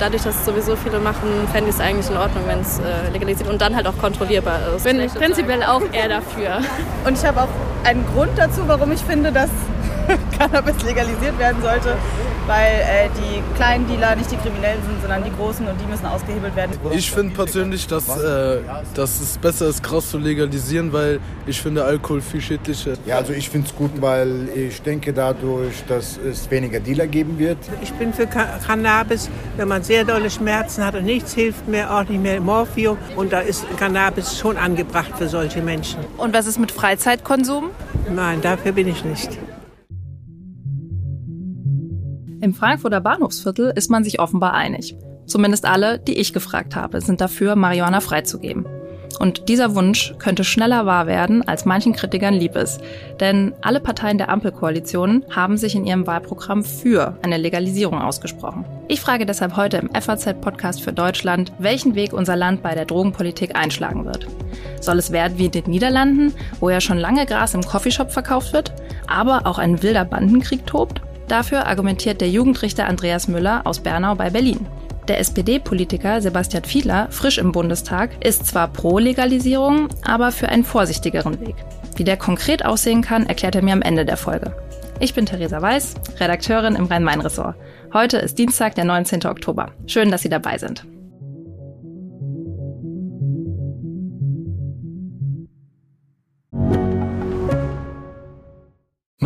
Dadurch, dass es sowieso viele machen, fände ich es eigentlich in Ordnung, wenn es äh, legalisiert und dann halt auch kontrollierbar ist. Bin prinzipiell auch eher dafür. Und ich habe auch einen Grund dazu, warum ich finde, dass Cannabis legalisiert werden sollte, weil äh, die kleinen Dealer nicht die Kriminellen sind, sondern die großen und die müssen ausgehebelt werden. Ich finde persönlich, dass, äh, dass es besser ist, Gras zu legalisieren, weil ich finde Alkohol viel schädlicher. Ja, also ich finde es gut, weil ich denke dadurch, dass es weniger Dealer geben wird. Ich bin für Cannabis, wenn man sehr dolle Schmerzen hat und nichts hilft mehr, auch nicht mehr Morphium. Und da ist Cannabis schon angebracht für solche Menschen. Und was ist mit Freizeitkonsum? Nein, dafür bin ich nicht. Im Frankfurter Bahnhofsviertel ist man sich offenbar einig. Zumindest alle, die ich gefragt habe, sind dafür, Marihuana freizugeben. Und dieser Wunsch könnte schneller wahr werden, als manchen Kritikern lieb ist. Denn alle Parteien der Ampelkoalition haben sich in ihrem Wahlprogramm für eine Legalisierung ausgesprochen. Ich frage deshalb heute im FAZ-Podcast für Deutschland, welchen Weg unser Land bei der Drogenpolitik einschlagen wird. Soll es werden wie in den Niederlanden, wo ja schon lange Gras im Coffeeshop verkauft wird, aber auch ein wilder Bandenkrieg tobt? Dafür argumentiert der Jugendrichter Andreas Müller aus Bernau bei Berlin. Der SPD-Politiker Sebastian Fiedler, frisch im Bundestag, ist zwar pro Legalisierung, aber für einen vorsichtigeren Weg. Wie der konkret aussehen kann, erklärt er mir am Ende der Folge. Ich bin Theresa Weiß, Redakteurin im Rhein-Main-Ressort. Heute ist Dienstag, der 19. Oktober. Schön, dass Sie dabei sind.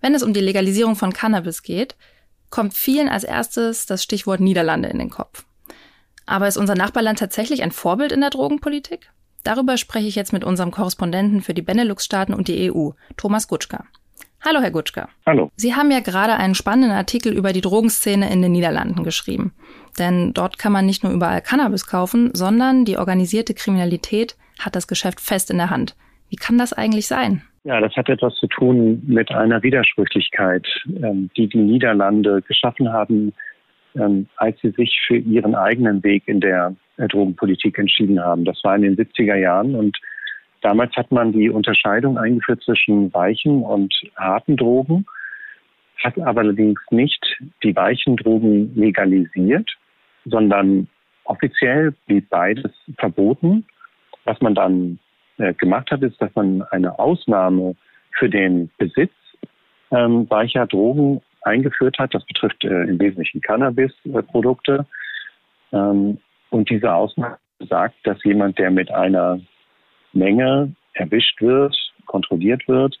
Wenn es um die Legalisierung von Cannabis geht, kommt vielen als erstes das Stichwort Niederlande in den Kopf. Aber ist unser Nachbarland tatsächlich ein Vorbild in der Drogenpolitik? Darüber spreche ich jetzt mit unserem Korrespondenten für die Benelux-Staaten und die EU, Thomas Gutschka. Hallo, Herr Gutschka. Hallo. Sie haben ja gerade einen spannenden Artikel über die Drogenszene in den Niederlanden geschrieben. Denn dort kann man nicht nur überall Cannabis kaufen, sondern die organisierte Kriminalität hat das Geschäft fest in der Hand. Wie kann das eigentlich sein? Ja, das hat etwas zu tun mit einer Widersprüchlichkeit, ähm, die die Niederlande geschaffen haben, ähm, als sie sich für ihren eigenen Weg in der Drogenpolitik entschieden haben. Das war in den 70er Jahren und damals hat man die Unterscheidung eingeführt zwischen weichen und harten Drogen, hat allerdings nicht die weichen Drogen legalisiert, sondern offiziell blieb beides verboten was man dann äh, gemacht hat, ist, dass man eine Ausnahme für den Besitz ähm, weicher Drogen eingeführt hat. Das betrifft äh, im Wesentlichen Cannabis-Produkte. Ähm, und diese Ausnahme sagt, dass jemand, der mit einer Menge erwischt wird, kontrolliert wird,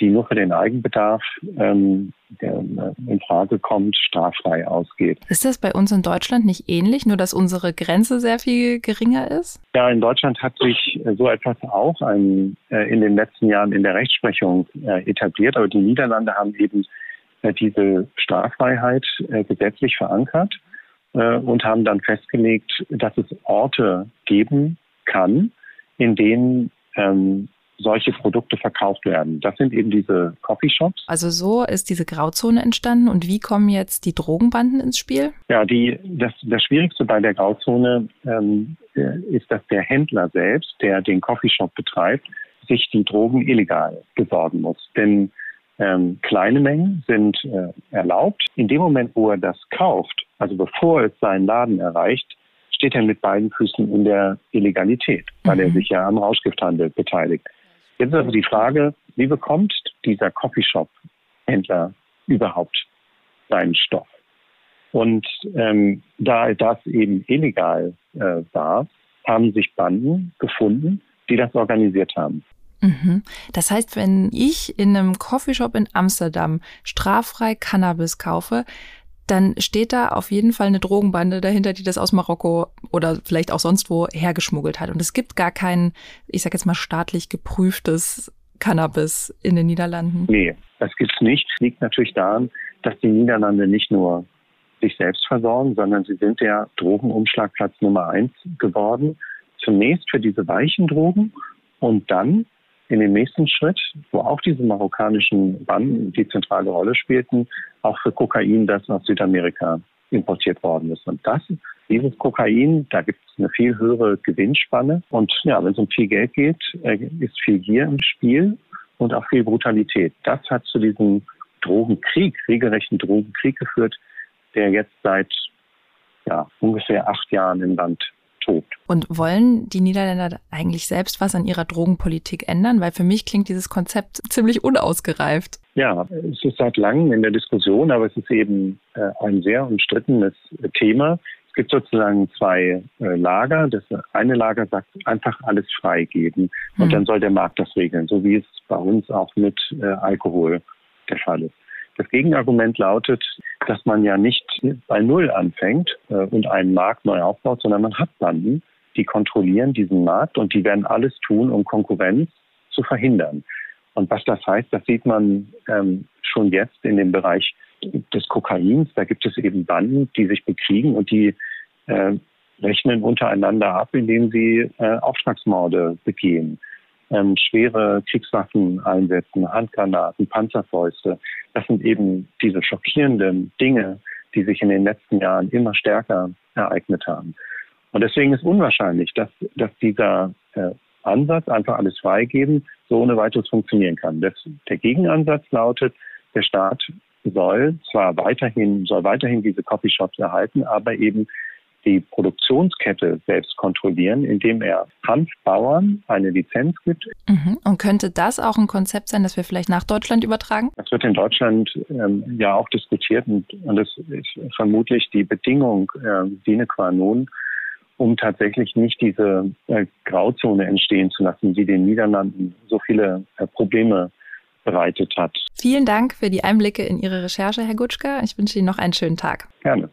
die nur für den Eigenbedarf ähm, äh, in Frage kommt, straffrei ausgeht. Ist das bei uns in Deutschland nicht ähnlich, nur dass unsere Grenze sehr viel geringer ist? Ja, in Deutschland hat sich äh, so etwas auch ein, in den letzten Jahren in der Rechtsprechung etabliert, aber die Niederlande haben eben diese Straffreiheit gesetzlich verankert und haben dann festgelegt, dass es Orte geben kann, in denen ähm, solche Produkte verkauft werden. Das sind eben diese Coffeeshops. Also so ist diese Grauzone entstanden und wie kommen jetzt die Drogenbanden ins Spiel? Ja, die, das, das Schwierigste bei der Grauzone ähm, ist, dass der Händler selbst, der den Coffeeshop betreibt, sich die Drogen illegal besorgen muss. Denn ähm, kleine Mengen sind äh, erlaubt. In dem Moment, wo er das kauft, also bevor es seinen Laden erreicht, steht er mit beiden Füßen in der Illegalität, weil mhm. er sich ja am Rauschgifthandel beteiligt. Jetzt ist also die Frage, wie bekommt dieser Coffeeshop-Händler überhaupt seinen Stoff? Und ähm, da das eben illegal äh, war, haben sich Banden gefunden, die das organisiert haben. Mhm. Das heißt, wenn ich in einem Coffeeshop in Amsterdam straffrei Cannabis kaufe, dann steht da auf jeden Fall eine Drogenbande dahinter, die das aus Marokko oder vielleicht auch sonst wo hergeschmuggelt hat. Und es gibt gar kein, ich sag jetzt mal, staatlich geprüftes Cannabis in den Niederlanden? Nee, das gibt es nicht. Liegt natürlich daran, dass die Niederlande nicht nur sich selbst versorgen, sondern sie sind der Drogenumschlagplatz Nummer eins geworden. Zunächst für diese weichen Drogen und dann in dem nächsten Schritt, wo auch diese marokkanischen Banden die zentrale Rolle spielten, auch für Kokain, das aus Südamerika importiert worden ist. Und das, dieses Kokain, da gibt es eine viel höhere Gewinnspanne. Und ja, wenn es um viel Geld geht, äh, ist viel Gier im Spiel und auch viel Brutalität. Das hat zu diesem Drogenkrieg, regelrechten Drogenkrieg geführt, der jetzt seit ja, ungefähr acht Jahren im Land tobt. Und wollen die Niederländer eigentlich selbst was an ihrer Drogenpolitik ändern? Weil für mich klingt dieses Konzept ziemlich unausgereift. Ja, es ist seit langem in der Diskussion, aber es ist eben äh, ein sehr umstrittenes Thema. Es gibt sozusagen zwei äh, Lager. Das eine Lager sagt, einfach alles freigeben und hm. dann soll der Markt das regeln, so wie es bei uns auch mit äh, Alkohol der Fall ist. Das Gegenargument lautet, dass man ja nicht bei Null anfängt äh, und einen Markt neu aufbaut, sondern man hat Banden, die kontrollieren diesen Markt und die werden alles tun, um Konkurrenz zu verhindern. Und was das heißt, das sieht man ähm, schon jetzt in dem Bereich des Kokains. Da gibt es eben Banden, die sich bekriegen und die äh, rechnen untereinander ab, indem sie äh, Auftragsmorde begehen ähm, schwere Kriegswaffen einsetzen, Handgranaten, Panzerfäuste. Das sind eben diese schockierenden Dinge, die sich in den letzten Jahren immer stärker ereignet haben. Und deswegen ist unwahrscheinlich, dass, dass dieser äh, Ansatz, einfach alles freigeben, so ohne weiteres funktionieren kann. Das, der Gegenansatz lautet, der Staat soll zwar weiterhin, soll weiterhin diese Coffeeshops erhalten, aber eben die Produktionskette selbst kontrollieren, indem er Hanfbauern eine Lizenz gibt. Mhm. Und könnte das auch ein Konzept sein, das wir vielleicht nach Deutschland übertragen? Das wird in Deutschland ähm, ja auch diskutiert und, und das ist vermutlich die Bedingung äh, sine qua non, um tatsächlich nicht diese äh, Grauzone entstehen zu lassen, die den Niederlanden so viele äh, Probleme bereitet hat. Vielen Dank für die Einblicke in Ihre Recherche, Herr Gutschka. Ich wünsche Ihnen noch einen schönen Tag. Gerne.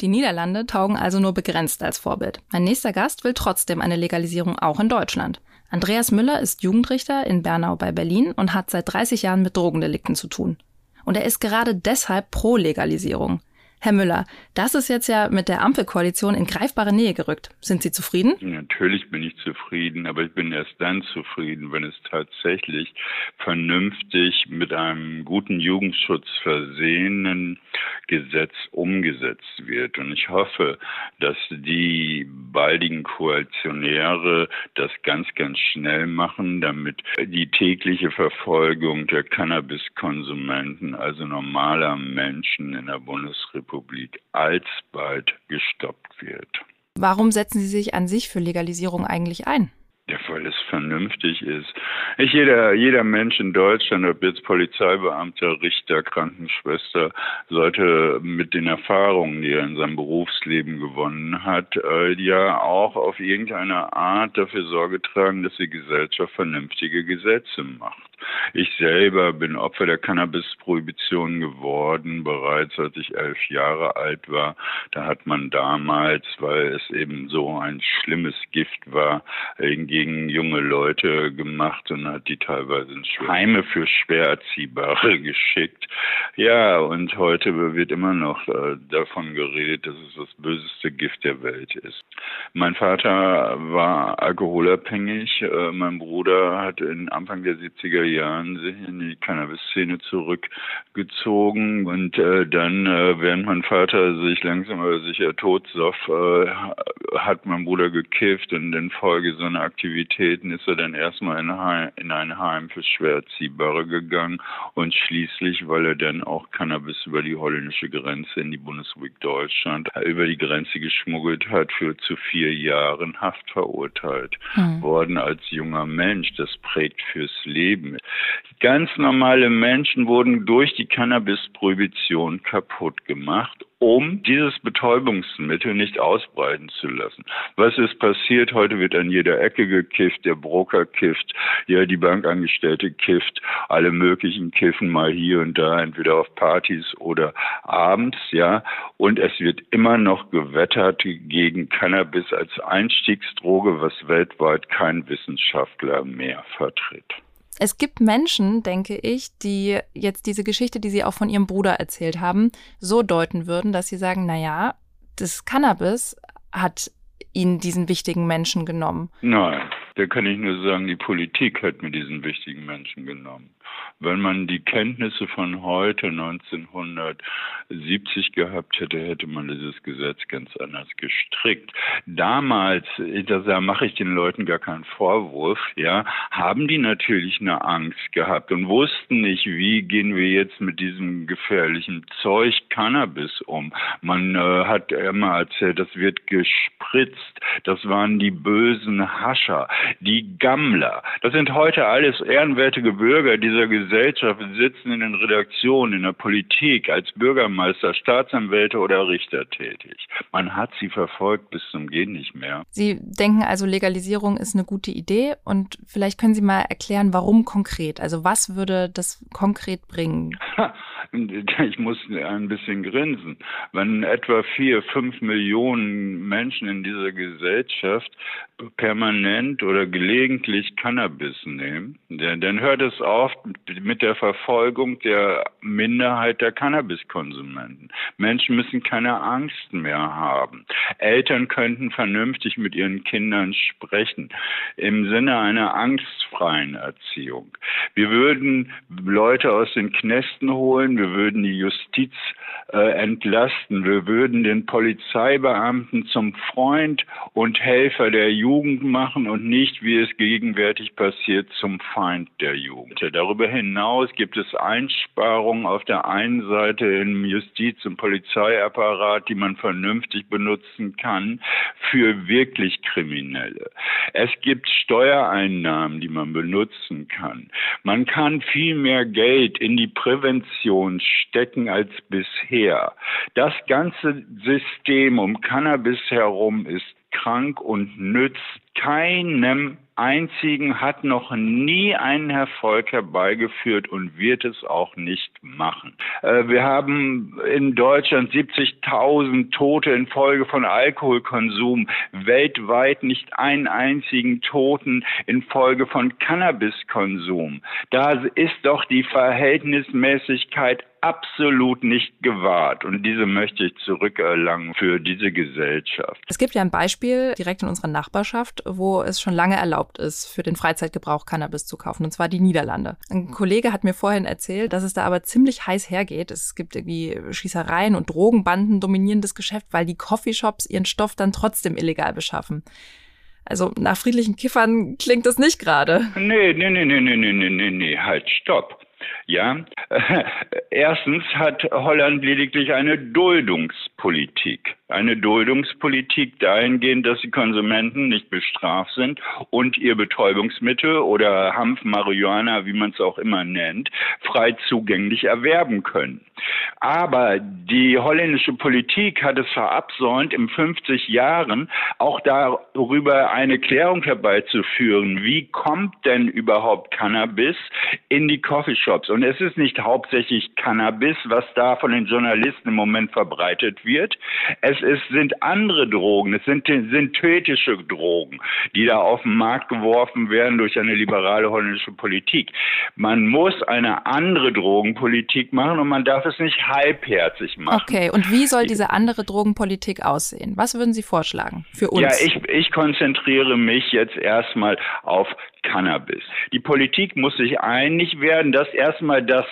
Die Niederlande taugen also nur begrenzt als Vorbild. Mein nächster Gast will trotzdem eine Legalisierung auch in Deutschland. Andreas Müller ist Jugendrichter in Bernau bei Berlin und hat seit 30 Jahren mit Drogendelikten zu tun. Und er ist gerade deshalb pro Legalisierung. Herr Müller, das ist jetzt ja mit der Ampelkoalition in greifbare Nähe gerückt. Sind Sie zufrieden? Natürlich bin ich zufrieden, aber ich bin erst dann zufrieden, wenn es tatsächlich vernünftig mit einem guten Jugendschutz versehenen Gesetz umgesetzt wird. Und ich hoffe, dass die baldigen Koalitionäre das ganz, ganz schnell machen, damit die tägliche Verfolgung der Cannabiskonsumenten, also normaler Menschen in der Bundesrepublik, Bundesrepublik alsbald gestoppt wird. Warum setzen Sie sich an sich für Legalisierung eigentlich ein? Ja, weil es vernünftig ist. Nicht jeder, jeder Mensch in Deutschland, ob jetzt Polizeibeamter, Richter, Krankenschwester, sollte mit den Erfahrungen, die er in seinem Berufsleben gewonnen hat, äh, ja auch auf irgendeine Art dafür Sorge tragen, dass die Gesellschaft vernünftige Gesetze macht. Ich selber bin Opfer der Cannabis-Prohibition geworden, bereits als ich elf Jahre alt war. Da hat man damals, weil es eben so ein schlimmes Gift war, gegen junge Leute gemacht und hat die teilweise in Heime für schwer Erziehbare geschickt. Ja, und heute wird immer noch äh, davon geredet, dass es das böseste Gift der Welt ist. Mein Vater war alkoholabhängig. Äh, mein Bruder hat in Anfang der 70er Jahren sich in die Cannabis-Szene zurückgezogen und äh, dann, äh, während mein Vater sich langsam aber sicher totsoff, äh, hat mein Bruder gekifft und in Folge so einer Aktivitäten ist er dann erstmal in, in ein Heim für Schwerziehbare gegangen und schließlich, weil er dann auch Cannabis über die holländische Grenze in die Bundesrepublik Deutschland über die Grenze geschmuggelt hat, für zu vier Jahren Haft verurteilt hm. worden als junger Mensch. Das prägt fürs Leben. Ganz normale Menschen wurden durch die Cannabis-Prohibition kaputt gemacht um dieses Betäubungsmittel nicht ausbreiten zu lassen. Was ist passiert? Heute wird an jeder Ecke gekifft, der Broker kifft, ja, die Bankangestellte kifft, alle möglichen kiffen mal hier und da, entweder auf Partys oder abends, ja. Und es wird immer noch gewettert gegen Cannabis als Einstiegsdroge, was weltweit kein Wissenschaftler mehr vertritt. Es gibt Menschen, denke ich, die jetzt diese Geschichte, die Sie auch von Ihrem Bruder erzählt haben, so deuten würden, dass sie sagen, na ja, das Cannabis hat Ihnen diesen wichtigen Menschen genommen. Nein, da kann ich nur sagen, die Politik hat mir diesen wichtigen Menschen genommen. Wenn man die Kenntnisse von heute 1970 gehabt hätte, hätte man dieses Gesetz ganz anders gestrickt. Damals, da mache ich den Leuten gar keinen Vorwurf, ja, haben die natürlich eine Angst gehabt und wussten nicht, wie gehen wir jetzt mit diesem gefährlichen Zeug Cannabis um. Man äh, hat immer erzählt, das wird gespritzt, das waren die bösen Hascher, die Gammler. Das sind heute alles ehrenwertige Bürger dieser Gesellschaft Gesellschaft sitzen in den Redaktionen, in der Politik, als Bürgermeister, Staatsanwälte oder Richter tätig. Man hat sie verfolgt bis zum Gehen nicht mehr. Sie denken also, Legalisierung ist eine gute Idee und vielleicht können Sie mal erklären, warum konkret? Also was würde das konkret bringen? ich muss ein bisschen grinsen. Wenn etwa vier, fünf Millionen Menschen in dieser Gesellschaft permanent oder gelegentlich Cannabis nehmen, dann hört es auf mit der Verfolgung der Minderheit der Cannabiskonsumenten. Menschen müssen keine Angst mehr haben. Eltern könnten vernünftig mit ihren Kindern sprechen im Sinne einer angstfreien Erziehung. Wir würden Leute aus den Knästen holen, wir würden die Justiz äh, entlasten, wir würden den Polizeibeamten zum Freund und Helfer der Jugend machen und nicht, wie es gegenwärtig passiert, zum Feind der Jugend. Darüber hinaus gibt es Einsparungen auf der einen Seite im Justiz- und Polizeiapparat, die man vernünftig benutzen kann für wirklich Kriminelle. Es gibt Steuereinnahmen, die man benutzen kann. Man kann viel mehr Geld in die Prävention stecken als bisher. Das ganze System um Cannabis herum ist krank und nützt keinem einzigen hat noch nie einen Erfolg herbeigeführt und wird es auch nicht machen. Äh, wir haben in Deutschland 70.000 Tote infolge von Alkoholkonsum, weltweit nicht einen einzigen Toten infolge von Cannabiskonsum. Da ist doch die Verhältnismäßigkeit absolut nicht gewahrt. Und diese möchte ich zurückerlangen für diese Gesellschaft. Es gibt ja ein Beispiel direkt in unserer Nachbarschaft, wo es schon lange erlaubt ist, für den Freizeitgebrauch Cannabis zu kaufen, und zwar die Niederlande. Ein Kollege hat mir vorhin erzählt, dass es da aber ziemlich heiß hergeht. Es gibt irgendwie Schießereien und Drogenbanden dominieren das Geschäft, weil die Coffeeshops ihren Stoff dann trotzdem illegal beschaffen. Also nach friedlichen Kiffern klingt das nicht gerade. Nee, nee, nee, nee, nee, nee, nee, nee, halt, stopp. Ja, erstens hat Holland lediglich eine Duldungspolitik. Eine Duldungspolitik dahingehend, dass die Konsumenten nicht bestraft sind und ihr Betäubungsmittel oder Hanf, Marihuana, wie man es auch immer nennt, frei zugänglich erwerben können. Aber die holländische Politik hat es verabsäumt, in 50 Jahren auch darüber eine Klärung herbeizuführen. Wie kommt denn überhaupt Cannabis in die Coffeeshops? Und es ist nicht hauptsächlich Cannabis, was da von den Journalisten im Moment verbreitet wird. Es ist, sind andere Drogen, es sind synthetische Drogen, die da auf den Markt geworfen werden durch eine liberale holländische Politik. Man muss eine andere Drogenpolitik machen und man darf es nicht halbherzig machen. Okay, und wie soll diese andere Drogenpolitik aussehen? Was würden Sie vorschlagen für uns? Ja, ich, ich konzentriere mich jetzt erstmal auf Cannabis. Die Politik muss sich einig werden, dass erstmal das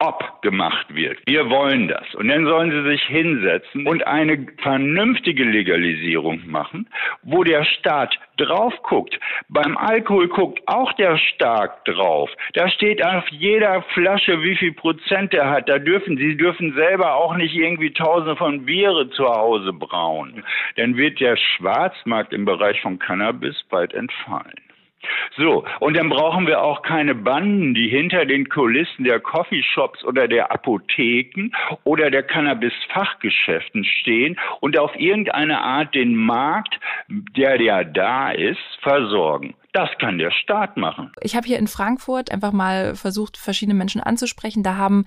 ob gemacht wird. Wir wollen das. Und dann sollen sie sich hinsetzen und eine vernünftige Legalisierung machen, wo der Staat drauf guckt. Beim Alkohol guckt auch der Staat drauf. Da steht auf jeder Flasche, wie viel Prozent er hat. Da dürfen sie dürfen selber auch nicht irgendwie Tausende von Biere zu Hause brauen. Dann wird der Schwarzmarkt im Bereich von Cannabis bald entfallen. So, und dann brauchen wir auch keine Banden, die hinter den Kulissen der Coffeeshops oder der Apotheken oder der Cannabis-Fachgeschäften stehen und auf irgendeine Art den Markt, der ja da ist, versorgen. Das kann der Staat machen. Ich habe hier in Frankfurt einfach mal versucht, verschiedene Menschen anzusprechen. Da haben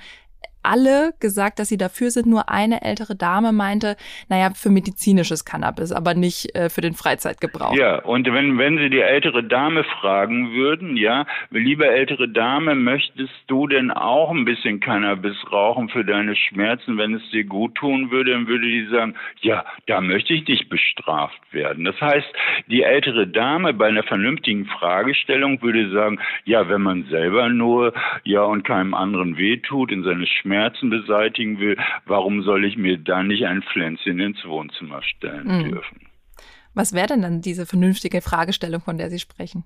alle gesagt, dass sie dafür sind. Nur eine ältere Dame meinte, naja, für medizinisches Cannabis, aber nicht äh, für den Freizeitgebrauch. Ja, und wenn, wenn Sie die ältere Dame fragen würden, ja, liebe ältere Dame, möchtest du denn auch ein bisschen Cannabis rauchen für deine Schmerzen, wenn es dir gut tun würde, dann würde die sagen, ja, da möchte ich nicht bestraft werden. Das heißt, die ältere Dame bei einer vernünftigen Fragestellung würde sagen, ja, wenn man selber nur, ja, und keinem anderen wehtut, in seine Schmerzen Schmerzen beseitigen will, warum soll ich mir dann nicht ein Pflänzchen ins Wohnzimmer stellen mhm. dürfen? Was wäre denn dann diese vernünftige Fragestellung, von der Sie sprechen?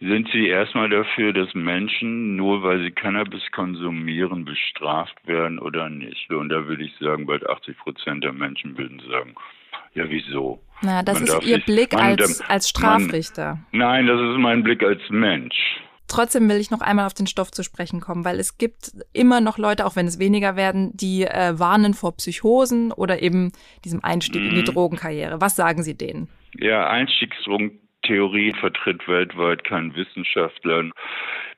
Sind Sie erstmal dafür, dass Menschen, nur weil sie Cannabis konsumieren, bestraft werden oder nicht? Und da würde ich sagen, bald 80 Prozent der Menschen würden sagen, ja, wieso? Na, das man ist Ihr sich, Blick man, als, als Strafrichter. Man, nein, das ist mein Blick als Mensch. Trotzdem will ich noch einmal auf den Stoff zu sprechen kommen, weil es gibt immer noch Leute, auch wenn es weniger werden, die äh, warnen vor Psychosen oder eben diesem Einstieg mhm. in die mhm. Drogenkarriere. Was sagen Sie denen? Ja, Einstiegsdrogentheorie vertritt weltweit kein Wissenschaftler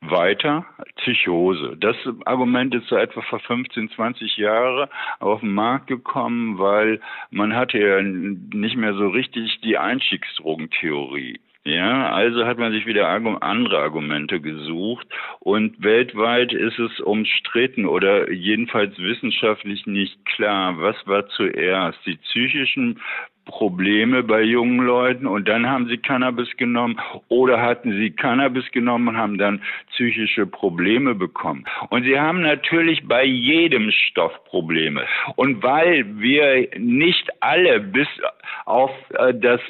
weiter. Psychose. Das Argument ist so etwa vor 15, 20 Jahren auf den Markt gekommen, weil man hatte ja nicht mehr so richtig die Einstiegsdrogentheorie. Ja, also hat man sich wieder andere Argumente gesucht und weltweit ist es umstritten oder jedenfalls wissenschaftlich nicht klar, was war zuerst, die psychischen Probleme bei jungen Leuten und dann haben sie Cannabis genommen oder hatten sie Cannabis genommen und haben dann psychische Probleme bekommen. Und sie haben natürlich bei jedem Stoff Probleme. Und weil wir nicht alle bis auf äh, das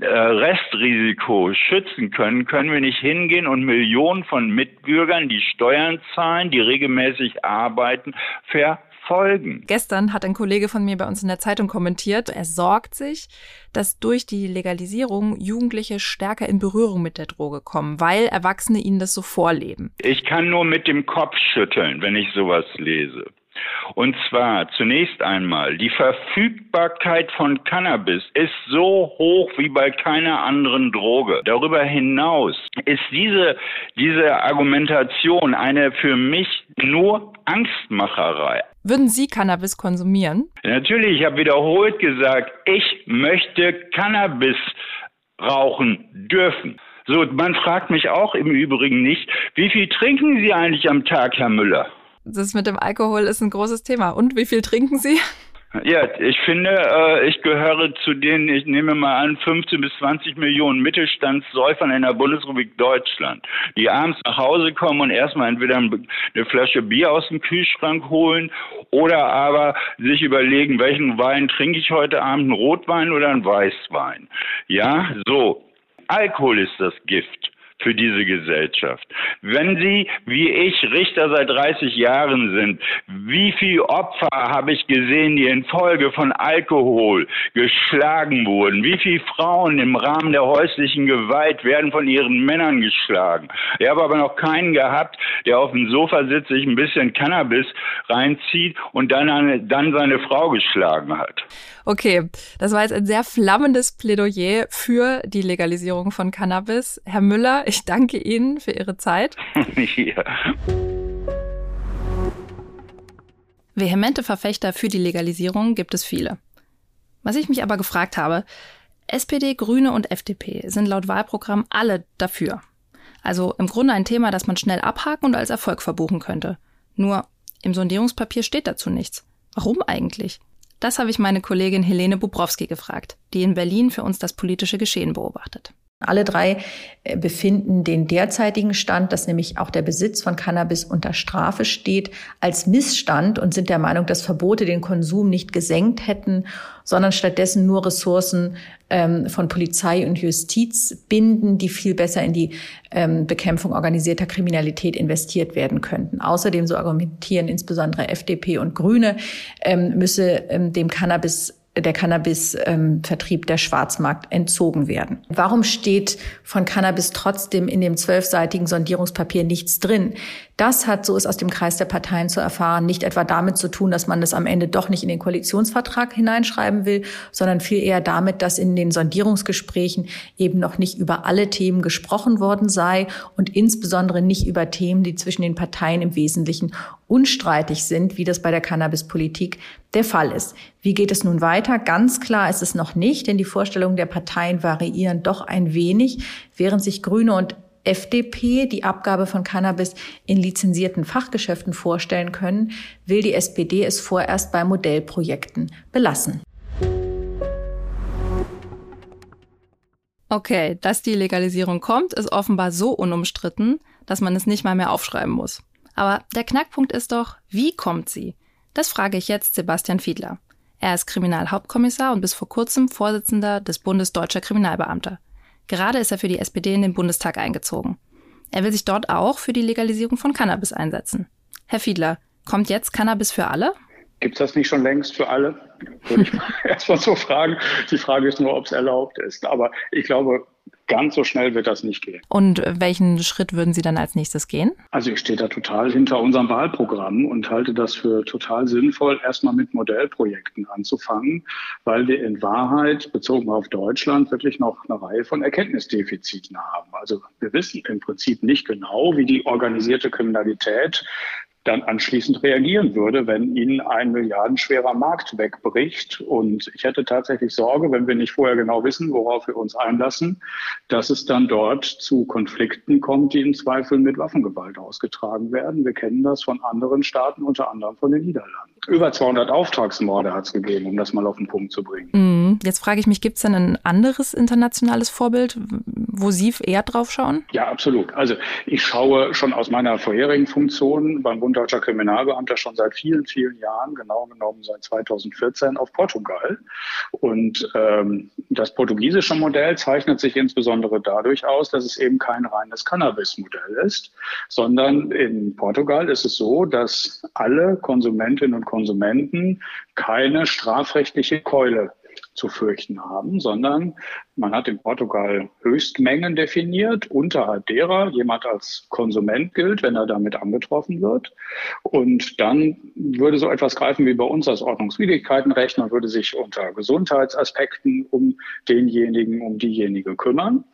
Restrisiko schützen können, können wir nicht hingehen und Millionen von Mitbürgern, die Steuern zahlen, die regelmäßig arbeiten, verfolgen. Gestern hat ein Kollege von mir bei uns in der Zeitung kommentiert, er sorgt sich, dass durch die Legalisierung Jugendliche stärker in Berührung mit der Droge kommen, weil Erwachsene ihnen das so vorleben. Ich kann nur mit dem Kopf schütteln, wenn ich sowas lese. Und zwar zunächst einmal, die Verfügbarkeit von Cannabis ist so hoch wie bei keiner anderen Droge. Darüber hinaus ist diese, diese Argumentation eine für mich nur Angstmacherei. Würden Sie Cannabis konsumieren? Natürlich, ich habe wiederholt gesagt, ich möchte Cannabis rauchen dürfen. So, man fragt mich auch im Übrigen nicht, wie viel trinken Sie eigentlich am Tag, Herr Müller? Das mit dem Alkohol ist ein großes Thema. Und wie viel trinken Sie? Ja, ich finde, äh, ich gehöre zu den, ich nehme mal an, 15 bis 20 Millionen Mittelstandssäufern in der Bundesrepublik Deutschland, die abends nach Hause kommen und erstmal entweder eine Flasche Bier aus dem Kühlschrank holen oder aber sich überlegen, welchen Wein trinke ich heute Abend, einen Rotwein oder einen Weißwein. Ja, so. Alkohol ist das Gift für diese Gesellschaft. Wenn Sie, wie ich, Richter seit 30 Jahren sind, wie viele Opfer habe ich gesehen, die infolge von Alkohol geschlagen wurden? Wie viele Frauen im Rahmen der häuslichen Gewalt werden von ihren Männern geschlagen? Ich habe aber noch keinen gehabt, der auf dem Sofa sitzt, sich ein bisschen Cannabis reinzieht und dann, eine, dann seine Frau geschlagen hat. Okay, das war jetzt ein sehr flammendes Plädoyer für die Legalisierung von Cannabis. Herr Müller, ich danke Ihnen für Ihre Zeit. ja. Vehemente Verfechter für die Legalisierung gibt es viele. Was ich mich aber gefragt habe, SPD, Grüne und FDP sind laut Wahlprogramm alle dafür. Also im Grunde ein Thema, das man schnell abhaken und als Erfolg verbuchen könnte. Nur im Sondierungspapier steht dazu nichts. Warum eigentlich? Das habe ich meine Kollegin Helene Bubrowski gefragt, die in Berlin für uns das politische Geschehen beobachtet. Alle drei äh, befinden den derzeitigen Stand, dass nämlich auch der Besitz von Cannabis unter Strafe steht, als Missstand und sind der Meinung, dass Verbote den Konsum nicht gesenkt hätten, sondern stattdessen nur Ressourcen ähm, von Polizei und Justiz binden, die viel besser in die ähm, Bekämpfung organisierter Kriminalität investiert werden könnten. Außerdem, so argumentieren insbesondere FDP und Grüne, ähm, müsse ähm, dem Cannabis der Cannabis-Vertrieb, ähm, der Schwarzmarkt entzogen werden. Warum steht von Cannabis trotzdem in dem zwölfseitigen Sondierungspapier nichts drin? Das hat, so ist aus dem Kreis der Parteien zu erfahren, nicht etwa damit zu tun, dass man das am Ende doch nicht in den Koalitionsvertrag hineinschreiben will, sondern viel eher damit, dass in den Sondierungsgesprächen eben noch nicht über alle Themen gesprochen worden sei und insbesondere nicht über Themen, die zwischen den Parteien im Wesentlichen unstreitig sind, wie das bei der Cannabispolitik der Fall ist. Wie geht es nun weiter? Ganz klar ist es noch nicht, denn die Vorstellungen der Parteien variieren doch ein wenig, während sich Grüne und FDP die Abgabe von Cannabis in lizenzierten Fachgeschäften vorstellen können, will die SPD es vorerst bei Modellprojekten belassen. Okay, dass die Legalisierung kommt, ist offenbar so unumstritten, dass man es nicht mal mehr aufschreiben muss. Aber der Knackpunkt ist doch, wie kommt sie? Das frage ich jetzt Sebastian Fiedler. Er ist Kriminalhauptkommissar und bis vor kurzem Vorsitzender des Bundes Deutscher Kriminalbeamter. Gerade ist er für die SPD in den Bundestag eingezogen. Er will sich dort auch für die Legalisierung von Cannabis einsetzen. Herr Fiedler, kommt jetzt Cannabis für alle? Gibt es das nicht schon längst für alle? Würde ich erstmal so fragen. Die Frage ist nur, ob es erlaubt ist. Aber ich glaube, Ganz so schnell wird das nicht gehen. Und welchen Schritt würden Sie dann als nächstes gehen? Also ich stehe da total hinter unserem Wahlprogramm und halte das für total sinnvoll, erstmal mit Modellprojekten anzufangen, weil wir in Wahrheit bezogen auf Deutschland wirklich noch eine Reihe von Erkenntnisdefiziten haben. Also wir wissen im Prinzip nicht genau, wie die organisierte Kriminalität dann anschließend reagieren würde, wenn ihnen ein milliardenschwerer Markt wegbricht. Und ich hätte tatsächlich Sorge, wenn wir nicht vorher genau wissen, worauf wir uns einlassen, dass es dann dort zu Konflikten kommt, die im Zweifel mit Waffengewalt ausgetragen werden. Wir kennen das von anderen Staaten, unter anderem von den Niederlanden. Über 200 Auftragsmorde hat es gegeben, um das mal auf den Punkt zu bringen. Mhm. Jetzt frage ich mich, gibt es denn ein anderes internationales Vorbild, wo Sie eher drauf schauen? Ja, absolut. Also ich schaue schon aus meiner vorherigen Funktion beim Bund deutscher Kriminalbeamter schon seit vielen, vielen Jahren, genau genommen seit 2014, auf Portugal. Und ähm, das portugiesische Modell zeichnet sich insbesondere dadurch aus, dass es eben kein reines Cannabis-Modell ist, sondern in Portugal ist es so, dass alle Konsumentinnen und Konsumenten keine strafrechtliche Keule zu fürchten haben, sondern man hat in Portugal Höchstmengen definiert, unterhalb derer jemand als Konsument gilt, wenn er damit angetroffen wird. Und dann würde so etwas greifen wie bei uns das Ordnungswidrigkeitenrecht. Man würde sich unter Gesundheitsaspekten um denjenigen, um diejenige kümmern.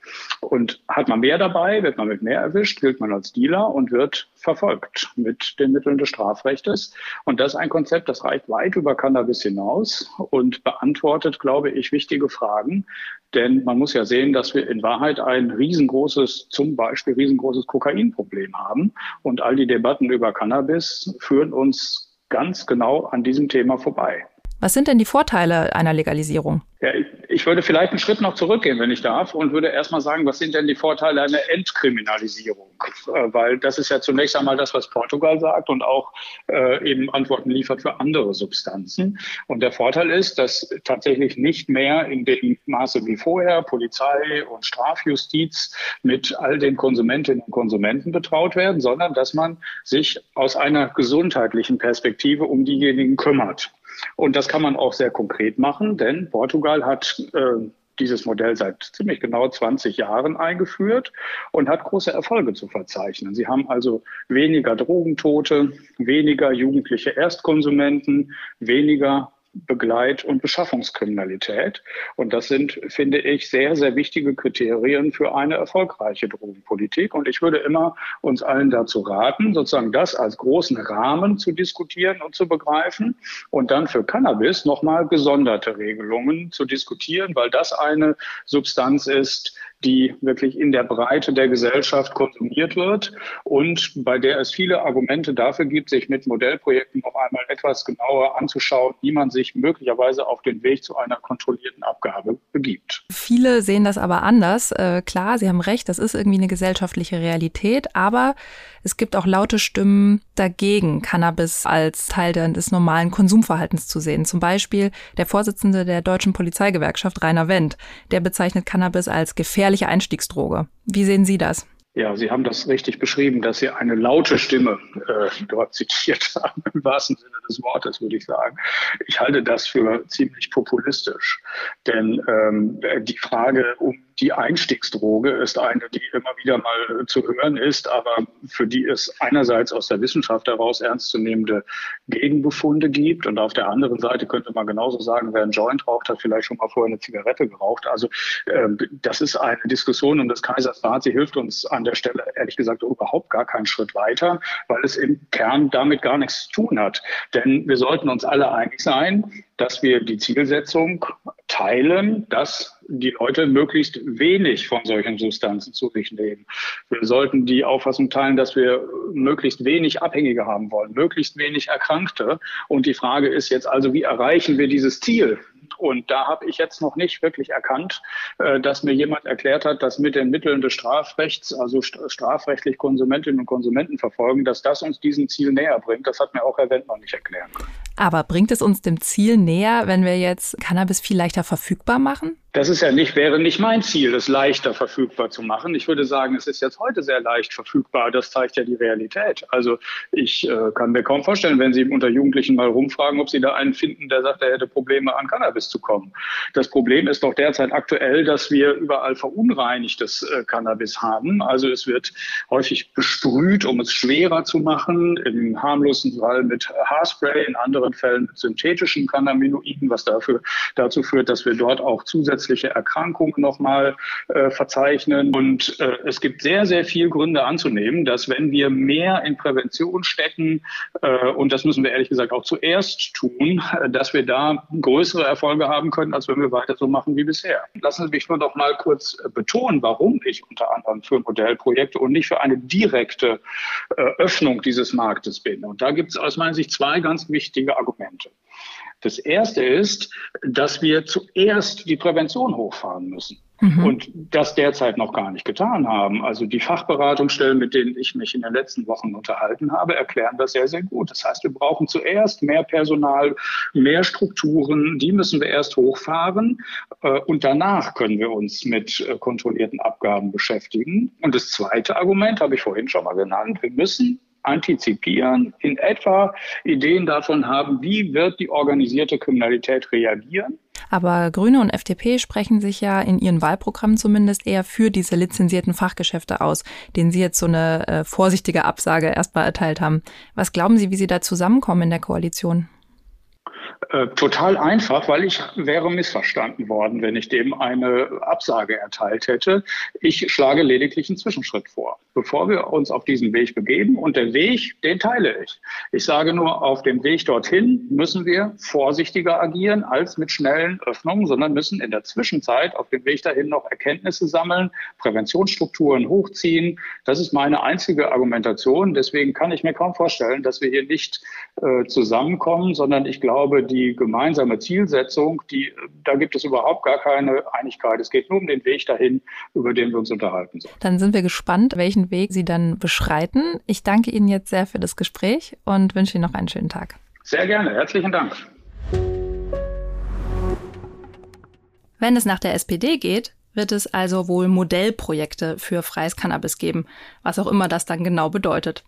Und hat man mehr dabei, wird man mit mehr erwischt, gilt man als Dealer und wird verfolgt mit den Mitteln des Strafrechtes. Und das ist ein Konzept, das reicht weit über Cannabis hinaus und beantwortet, glaube ich, wichtige Fragen, denn man muss ja sehen, dass wir in Wahrheit ein riesengroßes, zum Beispiel riesengroßes Kokainproblem haben. Und all die Debatten über Cannabis führen uns ganz genau an diesem Thema vorbei. Was sind denn die Vorteile einer Legalisierung? Ja, ich würde vielleicht einen Schritt noch zurückgehen, wenn ich darf, und würde erstmal sagen, was sind denn die Vorteile einer Entkriminalisierung? Äh, weil das ist ja zunächst einmal das, was Portugal sagt und auch äh, eben Antworten liefert für andere Substanzen. Und der Vorteil ist, dass tatsächlich nicht mehr in dem Maße wie vorher Polizei und Strafjustiz mit all den Konsumentinnen und Konsumenten betraut werden, sondern dass man sich aus einer gesundheitlichen Perspektive um diejenigen kümmert. Und das kann man auch sehr konkret machen, denn Portugal hat äh, dieses Modell seit ziemlich genau 20 Jahren eingeführt und hat große Erfolge zu verzeichnen. Sie haben also weniger Drogentote, weniger jugendliche Erstkonsumenten, weniger Begleit- und Beschaffungskriminalität. Und das sind, finde ich, sehr, sehr wichtige Kriterien für eine erfolgreiche Drogenpolitik. Und ich würde immer uns allen dazu raten, sozusagen das als großen Rahmen zu diskutieren und zu begreifen und dann für Cannabis nochmal gesonderte Regelungen zu diskutieren, weil das eine Substanz ist, die wirklich in der Breite der Gesellschaft konsumiert wird und bei der es viele Argumente dafür gibt, sich mit Modellprojekten noch einmal etwas genauer anzuschauen, wie man sich möglicherweise auf den Weg zu einer kontrollierten Abgabe begibt. Viele sehen das aber anders. Äh, klar, Sie haben recht, das ist irgendwie eine gesellschaftliche Realität, aber es gibt auch laute Stimmen dagegen, Cannabis als Teil des normalen Konsumverhaltens zu sehen. Zum Beispiel der Vorsitzende der Deutschen Polizeigewerkschaft, Rainer Wendt, der bezeichnet Cannabis als gefährliche Einstiegsdroge. Wie sehen Sie das? Ja, Sie haben das richtig beschrieben, dass Sie eine laute Stimme äh, dort zitiert haben, im wahrsten Sinne des Wortes, würde ich sagen. Ich halte das für ziemlich populistisch, denn ähm, die Frage um die Einstiegsdroge ist eine, die immer wieder mal zu hören ist, aber für die es einerseits aus der Wissenschaft heraus ernstzunehmende Gegenbefunde gibt und auf der anderen Seite könnte man genauso sagen, wer einen Joint raucht, hat vielleicht schon mal vorher eine Zigarette geraucht. Also ähm, das ist eine Diskussion um des Kaisers Rat. Sie hilft uns an der Stelle ehrlich gesagt überhaupt gar keinen Schritt weiter, weil es im Kern damit gar nichts zu tun hat. Denn wir sollten uns alle einig sein, dass wir die Zielsetzung teilen, dass die Leute möglichst wenig von solchen Substanzen zu sich nehmen. Wir sollten die Auffassung teilen, dass wir möglichst wenig Abhängige haben wollen, möglichst wenig Erkrankte. Und die Frage ist jetzt also, wie erreichen wir dieses Ziel? Und da habe ich jetzt noch nicht wirklich erkannt, äh, dass mir jemand erklärt hat, dass mit den Mitteln des Strafrechts, also strafrechtlich Konsumentinnen und Konsumenten verfolgen, dass das uns diesem Ziel näher bringt. Das hat mir auch Herr Wendt noch nicht erklären können. Aber bringt es uns dem Ziel näher, wenn wir jetzt Cannabis viel leichter verfügbar machen? Das ist ja nicht, wäre nicht mein Ziel, es leichter verfügbar zu machen. Ich würde sagen, es ist jetzt heute sehr leicht verfügbar. Das zeigt ja die Realität. Also ich äh, kann mir kaum vorstellen, wenn Sie unter Jugendlichen mal rumfragen, ob Sie da einen finden, der sagt, er hätte Probleme an Cannabis zu kommen. Das Problem ist doch derzeit aktuell, dass wir überall verunreinigtes äh, Cannabis haben. Also es wird häufig besprüht, um es schwerer zu machen. Im harmlosen Fall mit Haarspray, in anderen Fällen mit synthetischen Cannabinoiden, was dafür, dazu führt, dass wir dort auch zusätzlich zusätzliche Erkrankungen nochmal äh, verzeichnen. Und äh, es gibt sehr, sehr viel Gründe anzunehmen, dass wenn wir mehr in Prävention stecken, äh, und das müssen wir ehrlich gesagt auch zuerst tun, äh, dass wir da größere Erfolge haben können, als wenn wir weiter so machen wie bisher. Lassen Sie mich nur noch mal kurz äh, betonen, warum ich unter anderem für Modellprojekte und nicht für eine direkte äh, Öffnung dieses Marktes bin. Und da gibt es aus meiner Sicht zwei ganz wichtige Argumente. Das erste ist, dass wir zuerst die Prävention hochfahren müssen. Mhm. Und das derzeit noch gar nicht getan haben. Also die Fachberatungsstellen, mit denen ich mich in den letzten Wochen unterhalten habe, erklären das sehr, sehr gut. Das heißt, wir brauchen zuerst mehr Personal, mehr Strukturen, die müssen wir erst hochfahren äh, und danach können wir uns mit äh, kontrollierten Abgaben beschäftigen. Und das zweite Argument habe ich vorhin schon mal genannt. Wir müssen antizipieren, in etwa Ideen davon haben, wie wird die organisierte Kriminalität reagieren. Aber Grüne und FDP sprechen sich ja in ihren Wahlprogrammen zumindest eher für diese lizenzierten Fachgeschäfte aus, denen Sie jetzt so eine äh, vorsichtige Absage erstmal erteilt haben. Was glauben Sie, wie Sie da zusammenkommen in der Koalition? Äh, total einfach, weil ich wäre missverstanden worden, wenn ich dem eine Absage erteilt hätte. Ich schlage lediglich einen Zwischenschritt vor, bevor wir uns auf diesen Weg begeben. Und der Weg, den teile ich. Ich sage nur, auf dem Weg dorthin müssen wir vorsichtiger agieren als mit schnellen Öffnungen, sondern müssen in der Zwischenzeit auf dem Weg dahin noch Erkenntnisse sammeln, Präventionsstrukturen hochziehen. Das ist meine einzige Argumentation. Deswegen kann ich mir kaum vorstellen, dass wir hier nicht äh, zusammenkommen, sondern ich glaube, die gemeinsame Zielsetzung, die, da gibt es überhaupt gar keine Einigkeit. Es geht nur um den Weg dahin, über den wir uns unterhalten sollen. Dann sind wir gespannt, welchen Weg Sie dann beschreiten. Ich danke Ihnen jetzt sehr für das Gespräch und wünsche Ihnen noch einen schönen Tag. Sehr gerne. Herzlichen Dank. Wenn es nach der SPD geht, wird es also wohl Modellprojekte für freies Cannabis geben, was auch immer das dann genau bedeutet.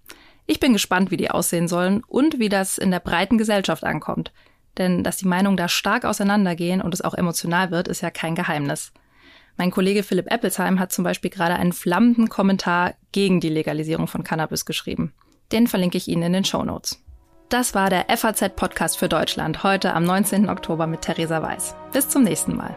Ich bin gespannt, wie die aussehen sollen und wie das in der breiten Gesellschaft ankommt. Denn dass die Meinungen da stark auseinandergehen und es auch emotional wird, ist ja kein Geheimnis. Mein Kollege Philipp Eppelsheim hat zum Beispiel gerade einen flammenden Kommentar gegen die Legalisierung von Cannabis geschrieben. Den verlinke ich Ihnen in den Show Notes. Das war der FAZ-Podcast für Deutschland heute am 19. Oktober mit Theresa Weiß. Bis zum nächsten Mal.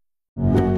you